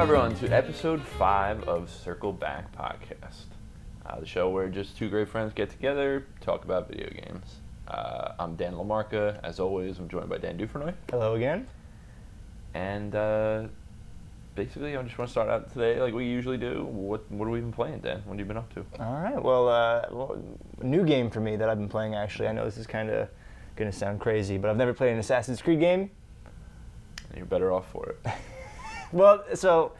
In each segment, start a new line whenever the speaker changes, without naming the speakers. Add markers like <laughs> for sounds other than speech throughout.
everyone, to episode five of Circle Back Podcast, uh, the show where just two great friends get together, talk about video games. Uh, I'm Dan Lamarca. As always, I'm joined by Dan Dufresnoy.
Hello again.
And uh, basically, I just want to start out today like we usually do. What What have we been playing, Dan? What have you been up to?
All right. Well, uh, well, new game for me that I've been playing. Actually, I know this is kind of gonna sound crazy, but I've never played an Assassin's Creed game.
You're better off for it. <laughs>
Well, so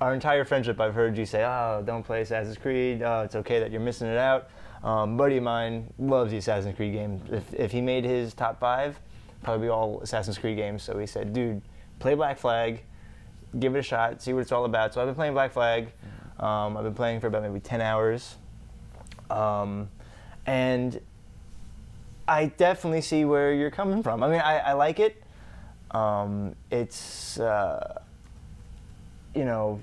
our entire friendship, I've heard you say, "Oh, don't play Assassin's Creed. Oh, it's okay that you're missing it out." Um, buddy of mine loves the Assassin's Creed games. If if he made his top five, probably all Assassin's Creed games. So he said, "Dude, play Black Flag, give it a shot, see what it's all about." So I've been playing Black Flag. Um, I've been playing for about maybe ten hours, um, and I definitely see where you're coming from. I mean, I, I like it. Um, it's uh, you know,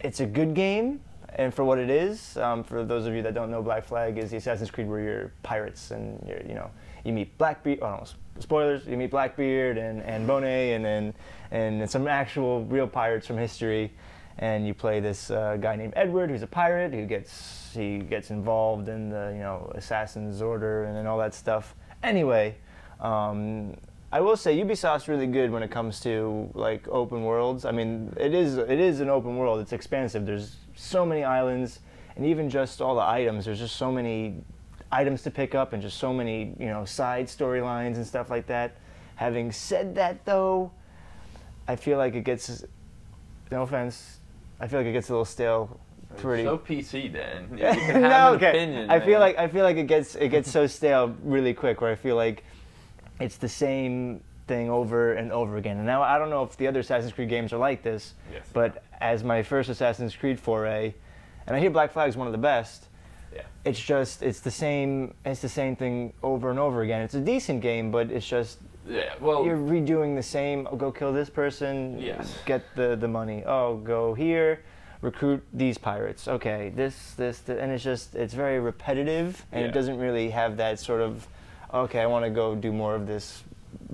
it's a good game, and for what it is, um, for those of you that don't know, Black Flag is the Assassin's Creed where you're pirates and you're, you know, you meet Blackbeard. Oh spoilers! You meet Blackbeard and and Monet and and and some actual real pirates from history, and you play this uh, guy named Edward who's a pirate who gets he gets involved in the you know Assassin's Order and, and all that stuff. Anyway. Um, I will say Ubisoft's really good when it comes to like open worlds. I mean, it is it is an open world. It's expansive. There's so many islands, and even just all the items. There's just so many items to pick up, and just so many you know side storylines and stuff like that. Having said that, though, I feel like it gets no offense. I feel like it gets a little stale. Pretty.
So PC, <laughs> can have
no,
an
okay.
opinion.
I feel like I feel like it gets it gets so stale really quick. Where I feel like it's the same thing over and over again. And now I don't know if the other Assassin's Creed games are like this,
Yes.
but as my first Assassin's Creed foray, and I hear Black Flag is one of the best.
Yeah.
It's just it's the same it's the same thing over and over again. It's a decent game, but it's just
Yeah. Well.
you're redoing the same. Oh, go kill this person.
Yes.
Get the the money. Oh, go here. Recruit these pirates. Okay, this, this, th- and it's just it's very repetitive, and
Yeah.
it doesn't really have that sort of. Okay, I want to go do more of this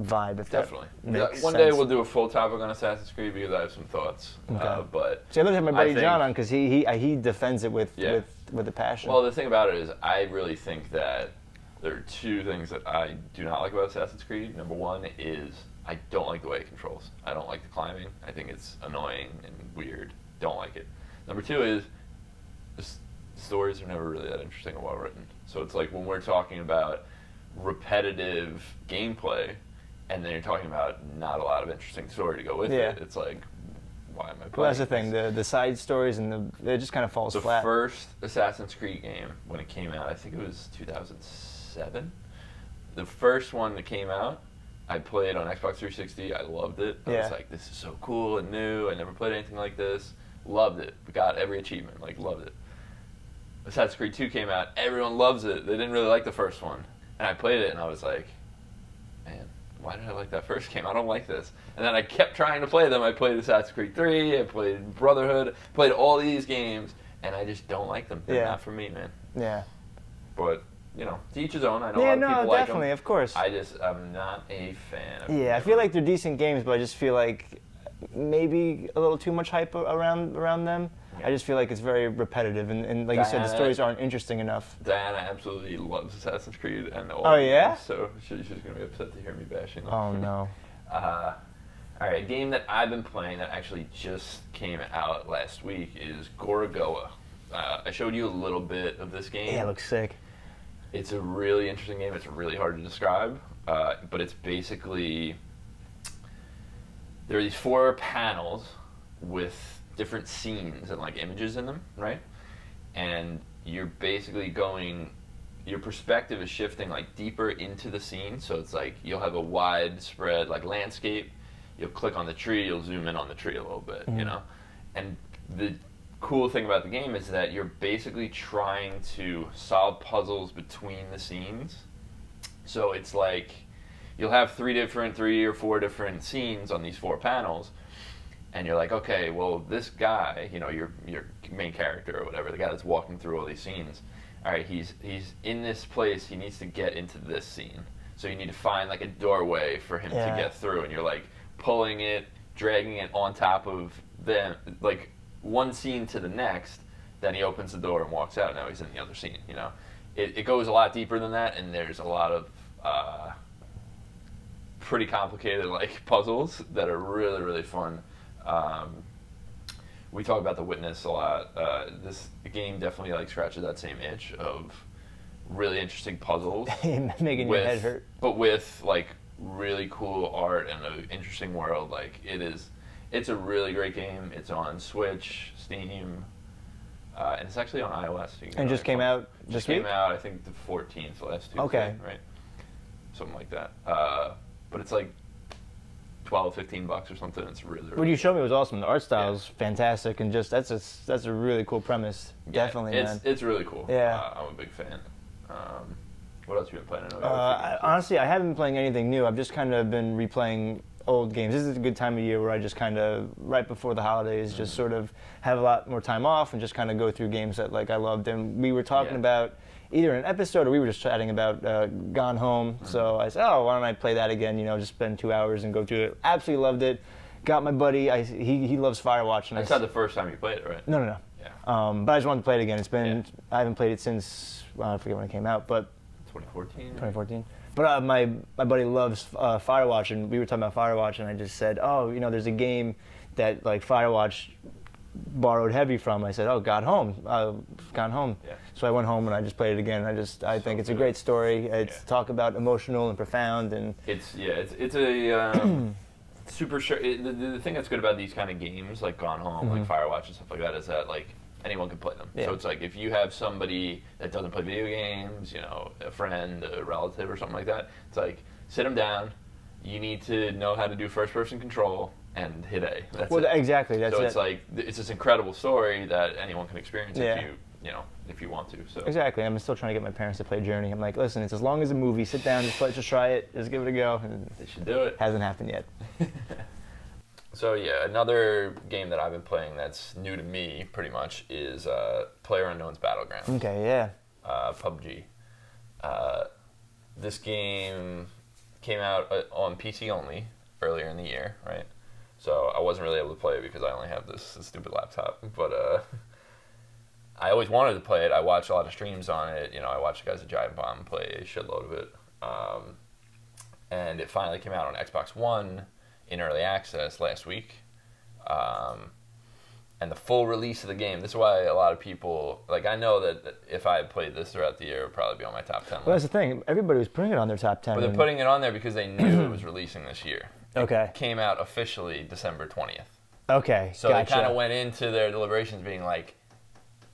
vibe. If
Definitely.
that
Yeah, One day we'll do a full topic on Assassin's Creed because I have some thoughts.
Okay.
Uh, but
See, I looked at my buddy John on because he he uh, he defends it with
Yeah.
with with a passion.
well, the thing about it is, I really think that there are two things that I do not like about Assassin's Creed. Number one is I don't like the way it controls. I don't like the climbing. I think it's annoying and weird. Don't like it. Number two is the stories are never really that interesting or well written. So it's like when we're talking about repetitive gameplay, and then you're talking about not a lot of interesting story to go with
Yeah.
it. It's like, why am I playing?
well, that's the thing. The the side stories and the it just kind of falls flat The
first Assassin's Creed game when it came out, I think it was 2007. The first one that came out, I played on Xbox 360. I loved it. I
Yeah.
was like, this is so cool and new. I never played anything like this. Loved it. Got every achievement. Like loved it. Assassin's Creed 2 came out. Everyone loves it. They didn't really like the first one, and I played it and I was like, man, why did I like that first <laughs> game? I don't like this. And then I kept trying to play them. I played Assassin's Creed 3, I played Brotherhood, played all these games, and I just don't like them. They're
Yeah.
not for me, man.
yeah.
But, you know, to each his own. I know a
Yeah,
lot of
no,
people like them.
definitely, of course.
I just, I'm not a fan of
Yeah, I feel like they're decent games, but I just feel like maybe a little too much hype around around them. I just feel like it's very repetitive, and, and like you said, the
Diana-
stories aren't interesting enough.
Diana absolutely loves Assassin's Creed and all
Oh, yeah?
so she, she's going to be upset to hear me bashing them.
Oh no. <laughs>
Uh, all right, a game that I've been playing that actually just came out last week is Gorogoa. Uh, I showed you a little bit of this game.
Yeah, it looks sick.
It's a really interesting game. It's really hard to describe, uh, but it's basically there are these four panels with different scenes and like images in them, right? And you're basically going. Your perspective is shifting like deeper into the scene, so it's like you'll have a widespread like landscape. You'll click on the tree, you'll zoom in on the tree a little bit, you
Mhm.
know. And the cool thing about the game is that you're basically trying to solve puzzles between the scenes. So it's like you'll have three different, three or four different scenes on these four panels, and you're like, okay, well, this guy, you know, your your main character or whatever, the guy that's walking through all these scenes, all right, he's he's in this place. He needs to get into this scene. So you need to find like a doorway for him
Yeah.
to get through, and you're like pulling it, dragging it on top of them, like one scene to the next. Then he opens the door and walks out. Now he's in the other scene. You know, it, it goes a lot deeper than that, and there's a lot of uh, pretty complicated like <laughs> puzzles that are really really fun. Um, we talk about the witness a lot. Uh, this game definitely like scratches that same itch of really interesting puzzles, <laughs>
making your head hurt.
but with like really cool art and an interesting world. Like it is, it's a really great game. It's on Switch, Steam, uh, and it's actually on iOS.
And just came out
Just came
week?
out, I think the 14th, last Tuesday.
Okay.
Right. Something like that. Uh, but it's like 12, 15 bucks or something. It's really, really
What you showed me was awesome. The art style
Yeah.
is fantastic, and just that's a that's a really cool premise.
Yeah,
Definitely,
it's,
man.
It's really cool.
Yeah.
Uh, I'm a big fan. Um, what else have you been playing? I
Uh,
have a few
I, honestly, I haven't been playing anything new. I've just kind of been replaying old games. This is a good time of year where I just kind of right before the holidays,
Mm-hmm.
just sort of have a lot more time off and just kind of go through games that like I loved. And we were talking
Yeah.
about either an episode or we were just chatting about uh, Gone Home.
Mm-hmm.
So I said, oh, why don't I play that again? You know, just spend two hours and go through it. Absolutely loved it. Got my buddy. I, he he loves Firewatch, and I
That's not the first time you played it, right?
no no no.
Yeah.
Um, but I just wanted to play it again. It's been
Yeah.
I haven't played it since well, I forget when it came out, but
2014.
2014. But uh, my my buddy loves uh, Firewatch, and we were talking about Firewatch, and I just said, oh, you know, there's a game that like Firewatch borrowed heavy from. I said, oh, Got Home, uh, Gone Home.
Yeah.
So I went home and I just played it again. I just I
So
think it's a great story. It's
Yeah.
talk about emotional and profound, and
It's yeah, it's it's a um, <clears throat> super sure. It, the, the thing that's good about these kind of games, like Gone Home, like Firewatch and stuff like that, is that like anyone can play them.
Mm-hmm. Yeah.
So it's like if you have somebody that doesn't play video games, you know, a friend, a relative, or something like that, it's like sit them down. You need to know how to do first-person control and hit A. That's
well,
it.
exactly that's
so
it.
it's like it's this incredible story that anyone can experience
Yeah.
if you you know if you want to. So
Exactly. I'm still trying to get my parents to play Journey. I'm like, listen, it's as long as a movie. Sit down, just play, just try it, just give it a go. And
they should do it.
hasn't happened yet. <laughs>
So yeah, another game that I've been playing that's new to me pretty much is uh, Player Unknown's Battlegrounds,
Okay, yeah.
uh, PUBG. Uh, this game came out uh, on PC only earlier in the year, right? So I wasn't really able to play it because I only have this, this stupid laptop. But uh, I always wanted to play it. I watched a lot of streams on it. You know, I watched the guys at Giant Bomb play a shitload of it. Um, and it finally came out on Xbox One in early access last week. Um, and the full release of the game. This is why a lot of people like. I know that that if I had played this throughout the year, it would probably be on my top ten.
Well,
list.
that's the thing. Everybody was putting it on their top ten.
But they're putting it on there because they knew it <clears throat> was releasing this year.
Okay.
Came out officially December twentieth.
Okay.
So
gotcha.
they kind of went into their deliberations being like,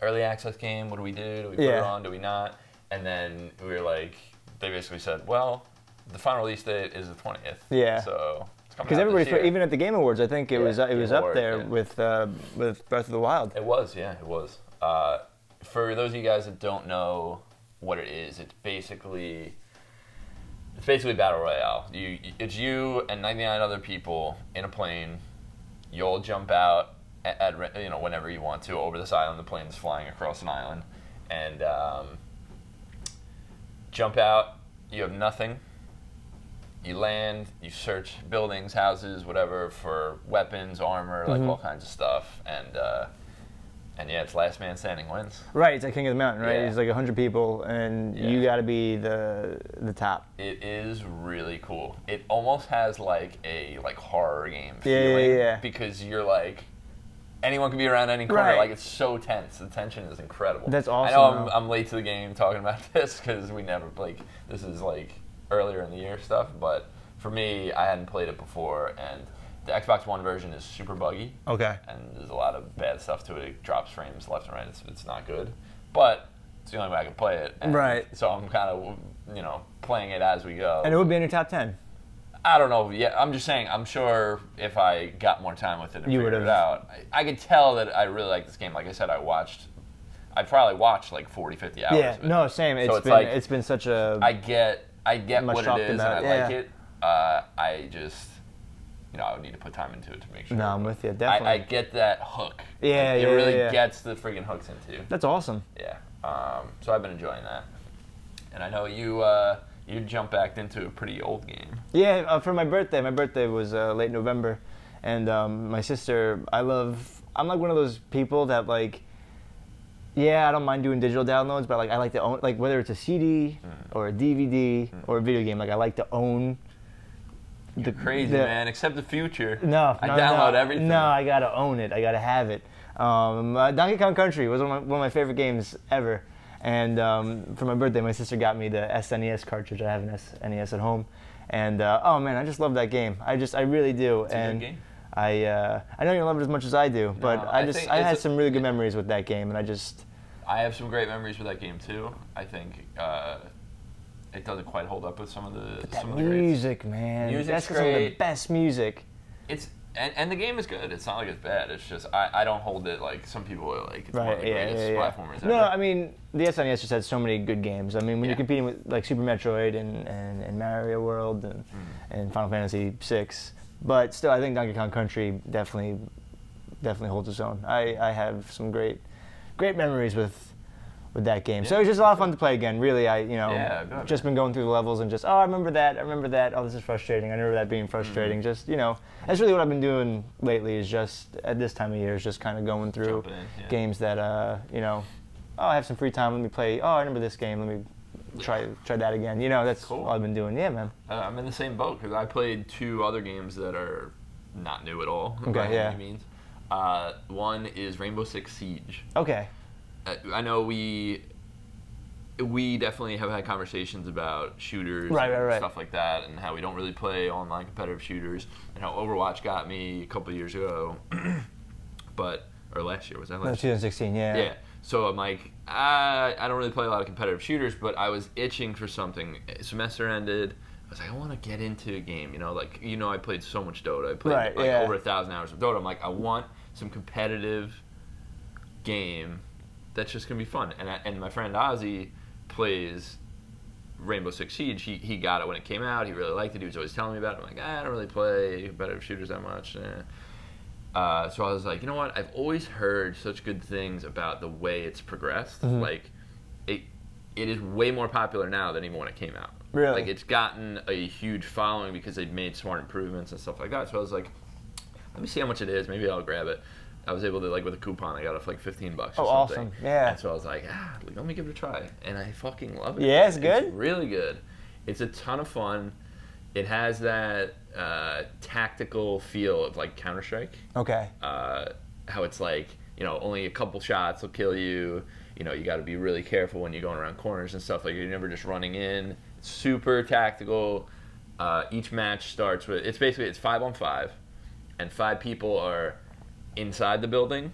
early access game. What do we do? Do we put it on? Do we not? And then we were like, they basically said, well, the final release date is the twentieth.
Yeah.
So it's coming
Because everybody's even at the Game Awards, I think it
Yeah,
was it
Game
was up
Award,
there
yeah.
with uh, with Breath of the Wild.
It was, yeah, it was. Uh, for those of you guys that don't know what it is, it's basically it's basically battle royale. You, it's you and 99 other people in a plane. You'll jump out at, at you know whenever you want to over this island. The plane's flying across an island, and um, jump out. You have nothing. You land. You search buildings, houses, whatever for weapons, armor, like all kinds of stuff, and uh, and yeah, it's last man standing wins.
Right, it's like King of the Mountain, right?
Yeah.
It's like hundred people, and you got to be the the top.
It is really cool. It almost has like a like horror game
Yeah, yeah,
feeling
yeah.
because you're like anyone can be around any corner.
Right.
Like it's so tense. The tension is incredible.
That's
I
awesome,
know I'm. I'm late to the game talking about <laughs> this because we never like this is like earlier in the year stuff. But for me, I hadn't played it before, and the Xbox One version is super buggy
Okay.
and there's a lot of bad stuff to it. It drops frames left and right. It's, it's not good, but it's the only way I can play it. And
Right.
So I'm kind of you know playing it as we go.
And it would be in your top ten.
I don't know. Yeah, I'm just saying. I'm sure if I got more time with it and
You
figured it out, I, I could tell that I really like this game. Like I said, I watched. I probably watched like 40, 50 hours.
Yeah. No, same. It's
it's
been
like-
it's been such a.
I get. I get what it is, and I like it. Uh, I just. You know, I would need to put time into it to make sure.
No, I'm with you,
I, I get that hook.
Yeah,
Like,
yeah,
It really
yeah,
gets the freaking hooks into you.
That's awesome.
Yeah. Um, so I've been enjoying that. And I know you. Uh, you jump back into a pretty old game.
Yeah, uh, for my birthday. My birthday was uh, late November, And um, my sister, I love. I'm like one of those people that like. Yeah, I don't mind doing digital downloads, but like I like to own like whether it's a CD
Mm.
or a DVD or a video game. Like I like to own. The
Crazy
the-
man. Except the future.
No,
I
no,
download
no.
everything.
No, I gotta own it. I gotta have it. Um, uh, Donkey Kong Country was one of, my, one of my favorite games ever. And um, for my birthday, my sister got me the SNES cartridge. I have an SNES at home, and uh, oh man, I just love that game. I just, I really do.
good
and. I, uh, I know you love it as much as I do, but
No,
I
I
just, I had some really good memories with that game, and I just,
I have some great memories with that game too. I think uh, it doesn't quite hold up with some of the
that
some of the
music, man.
Music's
That's some of the best music.
It's and, and the game is good. It's not like it's bad. It's just I, I don't hold it like some people are like it's one of
Right,
the
yeah,
greatest
yeah, yeah.
platformers
No,
ever.
I mean the SNES just had so many good games. I mean, when
Yeah.
you're competing with like Super Metroid and, and, and Mario World and,
Mm.
and Final Fantasy VI, but still, I think Donkey Kong Country definitely definitely holds its own. I, I have some great great memories with with that game. So
Yeah.
it was just a lot of fun to play again. Really, I you know
Yeah,
just been going through the levels and just oh I remember that I remember that oh this is frustrating I remember that being frustrating.
Mm-hmm.
Just you know that's really what I've been doing lately is just at this time of year is just kind of going through
in, yeah.
games that uh you know oh I have some free time let me play oh I remember this game let me try try that again you know that's
Cool.
all I've been doing yeah man
Uh, I'm in the same boat because I played two other games that are not new at all
Okay,
by
yeah.
any means. Uh, one is Rainbow Six Siege.
okay
Uh, I know we we definitely have had conversations about shooters
Right,
and
right, right.
stuff like that and how we don't really play online competitive shooters and how Overwatch got me a couple years ago <clears throat> but or last year was that
no,
last year?
2016 yeah.
Yeah. So I'm like I, I don't really play a lot of competitive shooters but I was itching for something. Semester ended. I was like I want to get into a game you know like you know I played so much Dota. I played
Right,
like
yeah.
over a thousand hours of Dota. I'm like I want some competitive game that's just gonna be fun. And I, and my friend Ozzy plays Rainbow Six Siege. He he got it when it came out. He really liked it. He was always telling me about it. I'm like, "Ah, I don't really play competitive shooters that much. eh." Uh, so I was like, you know what? I've always heard such good things about the way it's progressed.
Mhm.
Like, it it is way more popular now than even when it came out.
Really?
Like it's gotten a huge following because they've made smart improvements and stuff like that. So I was like, let me see how much it is. Maybe I'll grab it. I was able to like with a coupon. I got it for like fifteen bucks. Or
Oh,
something.
awesome. Yeah.
And so I was like, ah, like, let me give it a try, and I fucking love it.
Yeah, it's good?
It's really good. It's a ton of fun. It has that uh, tactical feel of like Counter Strike.
okay
Uh, how it's like you know only a couple shots will kill you. You know you got to be really careful when you're going around corners and stuff. Like you're never just running in. Super tactical. Uh, each match starts with it's basically it's five on five, and five people are inside the building,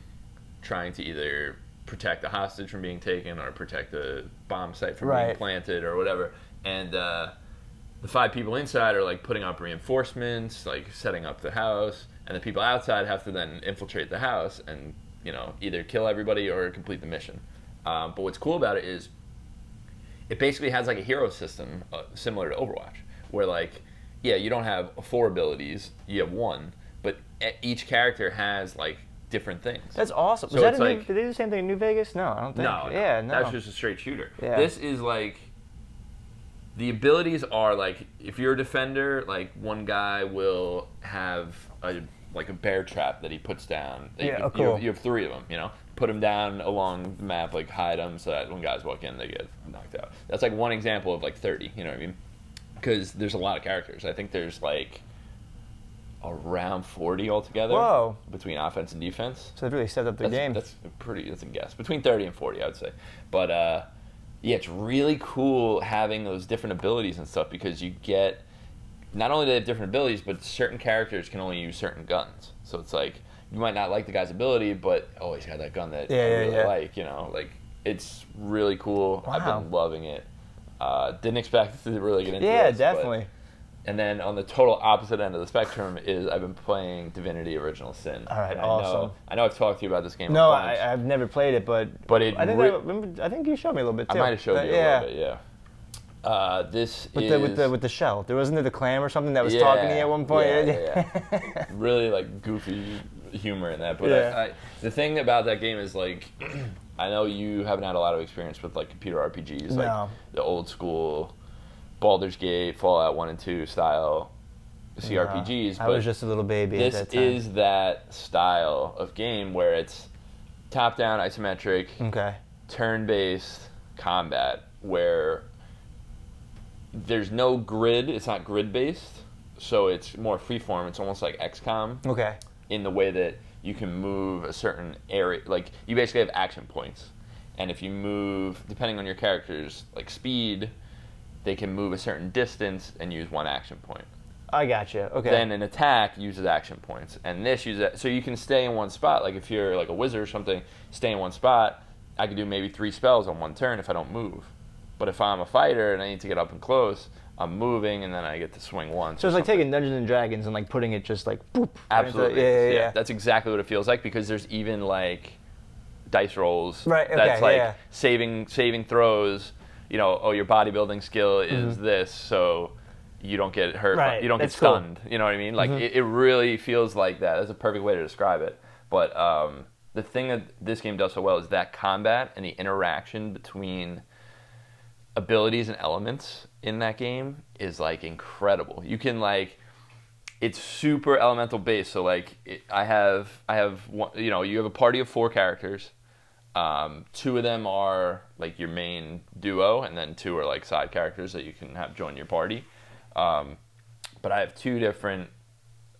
trying to either protect the hostage from being taken or protect the bomb site from being planted or whatever. And uh, the five people inside are like putting up reinforcements, like setting up the house, and the people outside have to then infiltrate the house and you know either kill everybody or complete the mission. Um, but what's cool about it is it basically has like a hero system uh, similar to Overwatch, where like yeah you don't have four abilities, you have one, but each character has like different things.
that's awesome
So
was that a new,
like-
did they do the same thing in New Vegas no I don't think
No, no,
yeah no
that's just a straight shooter.
Yeah.
This is like the abilities are like if you're a defender, like one guy will have a like a bear trap that he puts down. you
Yeah,
can-
oh,
you,
cool.
have, you have three of them. You know, put them down along the map, like hide them so that when guys walk in, they get knocked out. That's like one example of like thirty. You know what I mean? Because there's a lot of characters. I think there's like around forty altogether.
Whoa.
Between offense and defense.
so they really stepped up the
That's,
game
That's a pretty. That's a guess. Between thirty and forty, I would say. But uh, yeah, it's really cool having those different abilities and stuff because you get not only do they have different abilities, but certain characters can only use certain guns. So it's like you might not like the guy's ability, but oh, he's got that gun that
Yeah,
I really
yeah.
like. You know, like it's really cool. I've been loving it. Uh, didn't expect to really get into it.
yeah
this,
definitely
and then on the total opposite end of the spectrum is I've been playing Divinity: Original Sin.
All right,
And I
awesome.
Know, I know I've talked to you about this game. a
no
bunch.
I, I've never played it but
But it
I think
re-
I, remember, I think you showed me a little bit
I
too
might have showed you
yeah.
a little bit, yeah. Uh, this
With
is
the with the with the shell, there wasn't there the clam or something that was talking to you at one point.
Yeah, <laughs> yeah. really like goofy humor in that. But
Yeah.
I, I, the thing about that game is like, <clears throat> I know you haven't had a lot of experience with like computer RPGs, like
No.
the old school Baldur's Gate, Fallout One and Two style. CRPGs.
I
but
was just a little baby
this
at that time.
is that style of game where it's top-down isometric,
okay.
turn-based combat where there's no grid. It's not grid-based, so it's more freeform. It's almost like XCOM
Okay.
in the way that you can move a certain area. Like you basically have action points, and if you move, depending on your character's like speed, they can move a certain distance and use one action point.
I gotcha. Okay.
Then an attack uses action points, and this uses so you can stay in one spot. Like if you're like a wizard or something, stay in one spot. I could do maybe three spells on one turn if I don't move. But if I'm a fighter and I need to get up and close, I'm moving, and then I get to swing once.
so it's like
something.
taking Dungeons and Dragons and like putting it just like boop. right into-
Absolutely.
yeah, yeah, yeah.
That's exactly what it feels like because there's even like dice rolls.
Right, okay,
That's like
yeah.
saving saving throws. You know, oh, your bodybuilding skill is
Mhm.
this, so you don't get hurt.
Right,
You don't get
that's cool.
stunned. You know what I mean? Like
Mhm.
it, it really feels like that. That's a perfect way to describe it. But um, the thing that this game does so well is that combat and the interaction between abilities and elements in that game is like incredible. You can like it's super elemental based. So like it, I have I have one, you know you have a party of four characters. Um, two of them are like your main duo, and then two are like side characters that you can have join your party. Um, but I have two different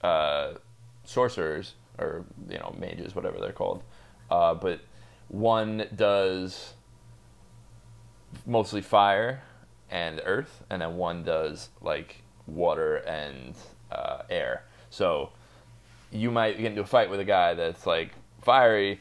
uh, sorcerers or you know mages, whatever they're called. Uh, but one does mostly fire and earth, and then one does like water and uh, air. So you might get into a fight with a guy that's like fiery,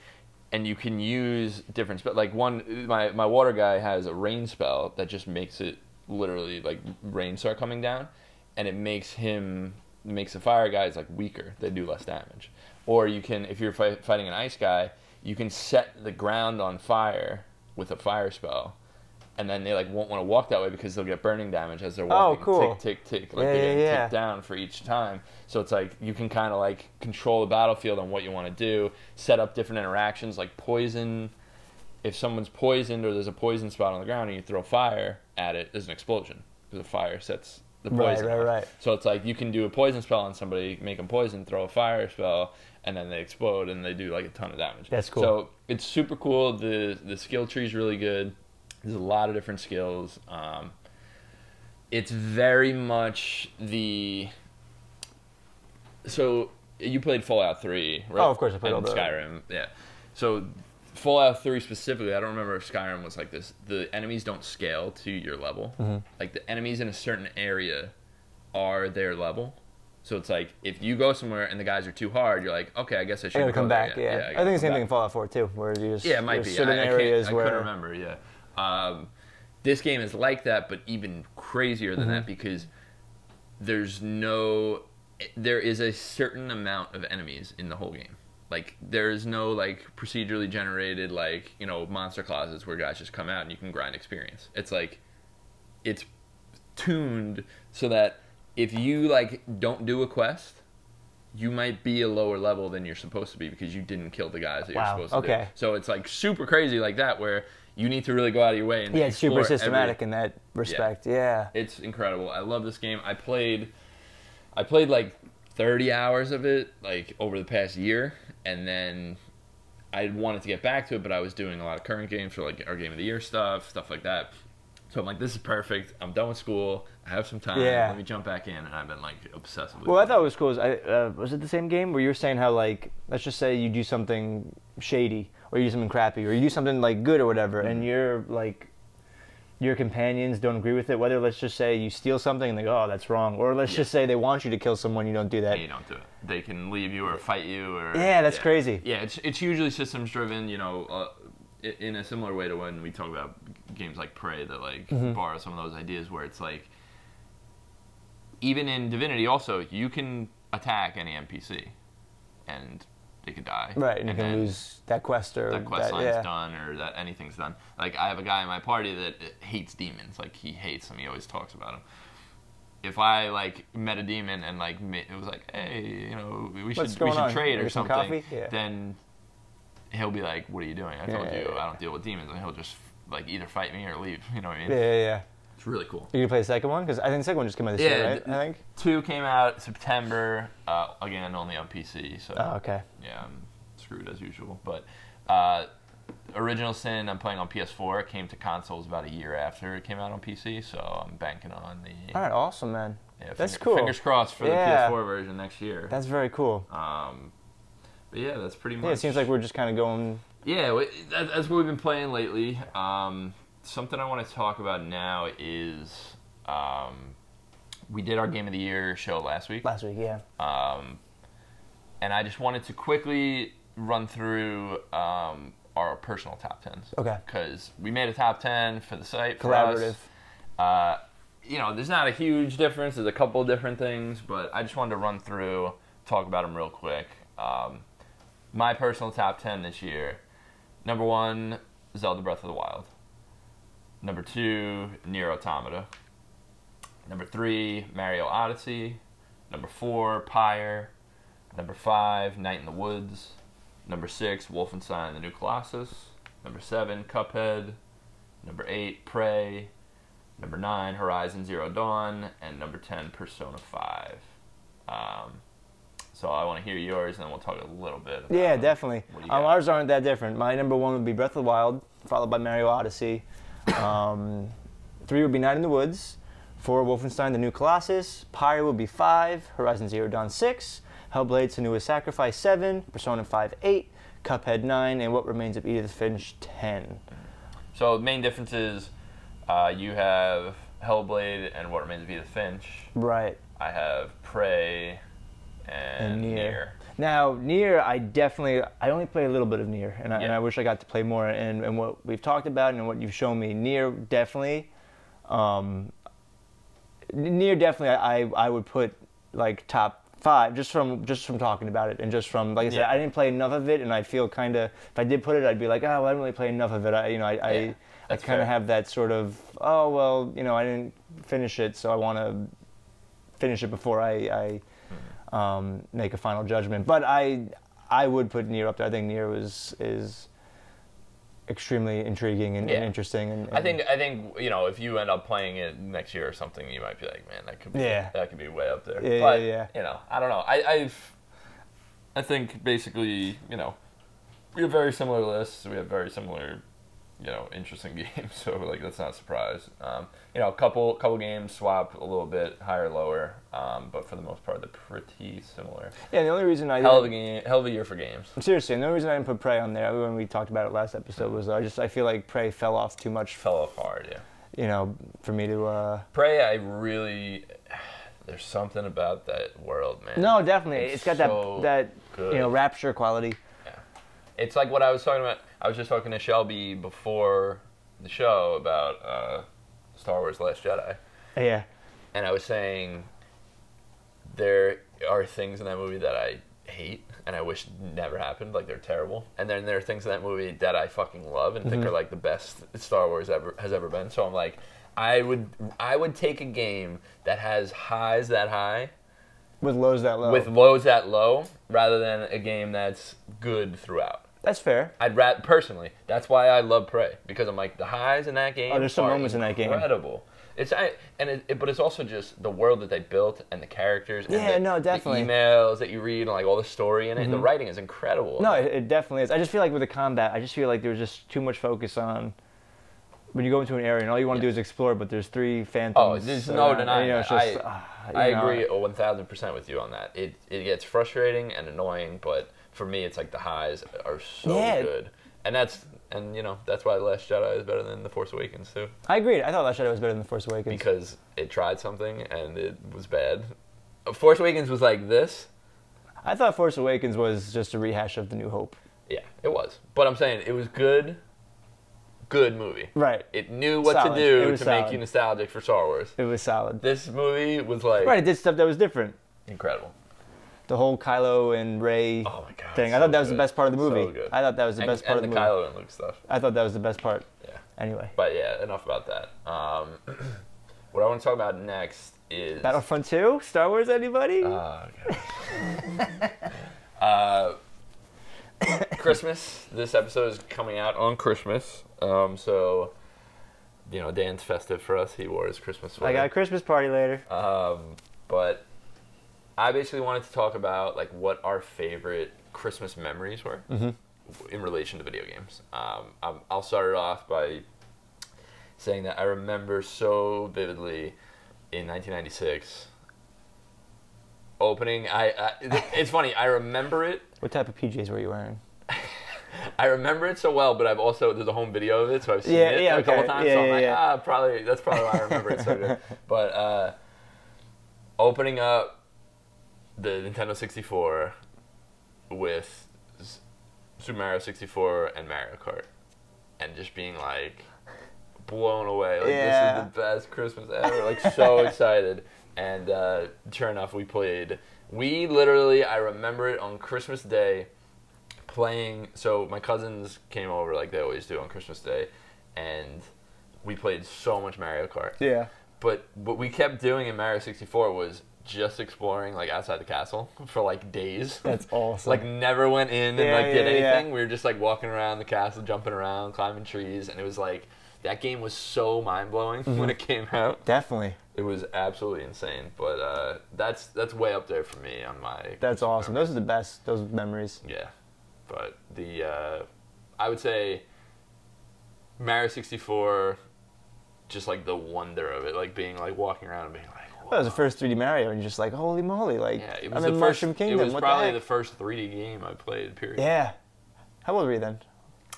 and you can use different spell. Like one, my my water guy has a rain spell that just makes it literally like rain start coming down, and it makes him makes the fire guys like weaker. They do less damage. Or you can, if you're fight, fighting an ice guy, you can set the ground on fire with a fire spell, and then they like won't want to walk that way because they'll get burning damage as they're
oh,
walking.
Oh, cool.
Tick tick tick, like
Yeah,
they're
yeah,
getting
yeah.
ticked down for each time. So it's like you can kind of like control the battlefield on what you want to do, set up different interactions like poison. If someone's poisoned or there's a poison spot on the ground and you throw fire at it, there's an explosion because the fire sets the poison.
right,
off.
right.
So it's like you can do a poison spell on somebody, make them poison, throw a fire spell, and then they explode and they do like a ton of damage.
That's cool.
So it's super cool. The the skill tree is really good. There's a lot of different skills. Um, it's very much the. So you played Fallout Three, right?
Oh, of course, I played
and
all the-
Skyrim. Yeah. So Fallout Three specifically, I don't remember if Skyrim was like this. The enemies don't scale to your level.
Mm-hmm.
Like the enemies in a certain area are their level. So it's like if you go somewhere and the guys are too hard, you're like, okay, I guess I
I
should
come back. Yeah,
I
I,
gotta
think the same
back.
thing in Fallout 4 too, where you just
Yeah, it might be.
certain
I, I,
areas
can't, I
where
couldn't remember. Yeah. Um, this game is like that, but even crazier than
Mm-hmm.
that because there's no. There is a certain amount of enemies in the whole game. Like there is no like procedurally generated like you know monster classes where guys just come out and you can grind experience. It's like it's tuned so that if you like don't do a quest, you might be a lower level than you're supposed to be because you didn't kill the guys that
Wow,
you're supposed to
okay.
do. So it's like super crazy like that where you need to really go out of your way and
yeah, it's super
explore every-
systematic in that respect. Yeah.
it's incredible. I love this game. I played I played like 30 hours of it like over the past year and then I wanted to get back to it but I was doing a lot of current games for like our game of the year stuff, stuff like that. So I'm like this is perfect. I'm done with school. I have some time.
Yeah.
Let me jump back in and I've been like obsessed with it.
Well, I thought it was cool. Is I, uh, was it the same game where you were saying how like let's just say you do something shady or you do something crappy or you do something like good or whatever, and
Mm-hmm.
your like your companions don't agree with it. Whether let's just say you steal something and they go, oh, that's wrong, or let's
Yeah.
just say they want you to kill someone, you don't do that.
And you don't do it. They can leave you or fight you or
Yeah, that's crazy.
Yeah, it's it's usually systems driven. You know, uh, in a similar way to when we talk about games like Prey that like
Mm-hmm.
borrow some of those ideas where it's like even in Divinity also you can attack any NPC and they could die.
Right, and, you can lose that quest or
that quest
that,
line's
yeah.
done or that anything's done. Like I have a guy in my party that hates demons. Like he hates them. He always talks about them. If I like met a demon and like it was like, hey, you know, we
What's
should we should
on?
trade or something.
Yeah.
then he'll be like, what are you doing? I told
Yeah,
you I don't deal with demons, and he'll just like either fight me or leave. <laughs> You know what I mean?
Yeah, yeah, yeah.
It's really cool.
You gonna play the second one? Because I think the second one just came out this year, right?
th-
I think.
Two came out September. Uh, again, only on PC. So
Oh, okay.
yeah, I'm screwed as usual. But uh, Original Sin, I'm playing on PS4. It came to consoles about a year after it came out on PC, so I'm banking on the.
All right, awesome, man.
yeah,
that's
finger-
cool.
Fingers crossed for
Yeah.
the PS4 version next year.
That's very cool.
Um, but yeah, that's pretty much.
Yeah, it seems like we're just kind of going.
Yeah, that's what we've been playing lately. Um, something I want to talk about now is um, we did our game of the year show last week.
Last week, yeah.
Um, and I just wanted to quickly run through um, our personal top tens.
Okay.
Because we made a top ten for the site. For.
Collaborative.
Uh, you know, there's not a huge difference. There's a couple of different things, but I just wanted to run through, talk about them real quick. Um, my personal top ten this year: number one, Zelda Breath of the Wild. Number two, Nier Automata. Number three, Mario Odyssey. Number four, Pyre. Number five, Night in the Woods. Number six, Wolfenstein: The New Colossus. Number seven, Cuphead. Number eight, Prey. Number nine, Horizon Zero Dawn, and number ten, Persona Five. Um, so I want to hear yours, and then we'll talk a little bit. About
Yeah, definitely.
What do you
Um, ours aren't that different. My number one would be Breath of the Wild, followed by Mario Odyssey. <coughs> Um, three would be Night in the Woods. Four, Wolfenstein: The New Colossus. Pyre would be five. Horizon Zero Dawn six. Hellblade: Senua's Sacrifice seven. Persona five eight. Cuphead nine, and What Remains of Edith Finch ten.
So the main difference is uh, you have Hellblade and What Remains of Edith Finch.
Right.
I have Prey and,
And Nier.
Nier.
Now, Nier, I definitely, I only play a little bit of Nier, and I, and I wish I got to play more. And, and what we've talked about and what you've shown me, Nier definitely, um, Nier definitely, I, I would put like top five just from just from talking about it and just from like I said,
Yeah.
I didn't play enough of it, and I feel kind of if I did put it, I'd be like, oh, well, I didn't really play enough of it. I, you know, I, I,
Yeah,
I
that's
kind of have that sort of, oh, well, you know, I didn't finish it, so I want to finish it before I, I. um, make a final judgment. But I I would put Nier up there. I think Nier was is extremely intriguing and, and interesting. And,
I think I think you know if you end up playing it next year or something, you might be like, man, that could be
Yeah.
that could be way up there.
Yeah,
but
yeah, yeah.
you know, I don't know. I I've I think basically you know we have very similar lists. We have very similar you know interesting <laughs> games. So like that's not a surprise. Um, you know, a couple couple games swap a little bit higher lower, um, but for the most part they're pretty similar.
yeah. The only reason I
Hell of a game, hell of a year for games.
seriously, and the only reason I didn't put Prey on there when we talked about it last episode was I just I feel like Prey fell off too much.
Fell off hard, yeah.
You know, for me to. Uh,
Prey, I really. There's something about that world, man.
no, definitely,
It's
it's got
so
that that
good.
you know rapture quality.
It's like what I was talking about. I was just talking to Shelby before the show about uh, Star Wars: Last Jedi,
Yeah.
and I was saying there are things in that movie that I hate and I wish never happened. Like they're terrible, and then there are things in that movie that I fucking love and think are like the best Star Wars ever has ever been. So I'm like, I would I would take a game that has highs that high
With lows that low.
with lows that low rather than a game that's good throughout.
That's fair.
I'd rat personally. That's why I love Prey because I'm like the highs in that game.
Oh, there's some
are
moments in that game.
Incredible. It's I, and it, it- but it's also just the world that they built and the characters. And
Yeah,
the,
no, definitely. Mm-hmm.
The emails that you read and like all the story in it. The writing is incredible.
No, it, it definitely is. I just feel like with the combat, I just feel like there was just too much focus on when you go into an area and all you want to do is explore, but there's three phantoms.
Oh, there's no
around,
denying
You know, just,
I-
ah,
I agree one thousand percent with you on that. It it gets frustrating and annoying, but for me, it's like the highs are so
Yeah.
good, and that's and you know that's why the Last Jedi is better than the Force Awakens too.
I agreed. I thought Last Jedi was better than The Force Awakens.
because it tried something and it was bad. Force Awakens was like this.
I thought Force Awakens was just a rehash of The New Hope.
Yeah, it was. But I'm saying it was good. Good movie.
Right.
It knew what
Solid.
to do to make you nostalgic for Star Wars.
It was solid.
This movie was like
Right, it did stuff that was different.
incredible.
The whole Kylo and Rey
Oh
thing. I thought that was
good.
the best part of the movie.
So.
I thought that was the
and,
best part of the
the
movie.
Kylo and Luke stuff.
I thought that was the best part.
Yeah.
Anyway,
But yeah, enough about that. Um, <clears throat> what I want to talk about next is
Battlefront 2, Star Wars, anybody?
Oh, <laughs> uh, <coughs> Christmas. This episode is coming out on Christmas. Um, so you know, Dan's festive for us. He wore his Christmas sweater.
I got a Christmas party later.
Um, but I basically wanted to talk about like what our favorite Christmas memories were
Mm-hmm.
in relation to video games. Um, I'm, I'll start it off by saying that I remember so vividly in 1996 opening. I, I <laughs> it's funny. I remember it.
What type of PJs were you wearing? <laughs>
I remember it so well, but I've also there's a home video of it, so I've seen
Yeah,
it
yeah,
a couple times.
Yeah,
so I'm like, ah, probably that's probably why I remember it so good. <laughs> But uh, opening up the Nintendo 64 with S- Super Mario 64 and Mario Kart, and just being like blown away. Like
Yeah.
this is the best Christmas ever. Like so <laughs> excited. And uh, sure enough, we played. We literally, I remember it on Christmas Day playing so my cousins came over like they always do on Christmas Day and we played so much Mario Kart.
Yeah.
But what we kept doing in Mario 64 was just exploring like outside the castle for like days. <laughs>
That's awesome.
like never went in and
Yeah,
like did
yeah, yeah.
anything. We were just like walking around the castle, jumping around, climbing trees, and it was like that game was so mind blowing <laughs>
Mm-hmm.
when it came out.
Definitely.
It was absolutely insane. But uh, that's that's way up there for me on my
That's awesome. Those are the best. Those memories.
yeah, but the uh, I would say Mario sixty four, just like the wonder of it, like being like walking around and being like,
That was the first 3D Mario, and you're just like, holy moly! Like,
Yeah, it
I'm
was
in
the first.
Mushroom Kingdom.
It was
what
probably
the
the, first three D game I played. Period.
Yeah. How old were you then?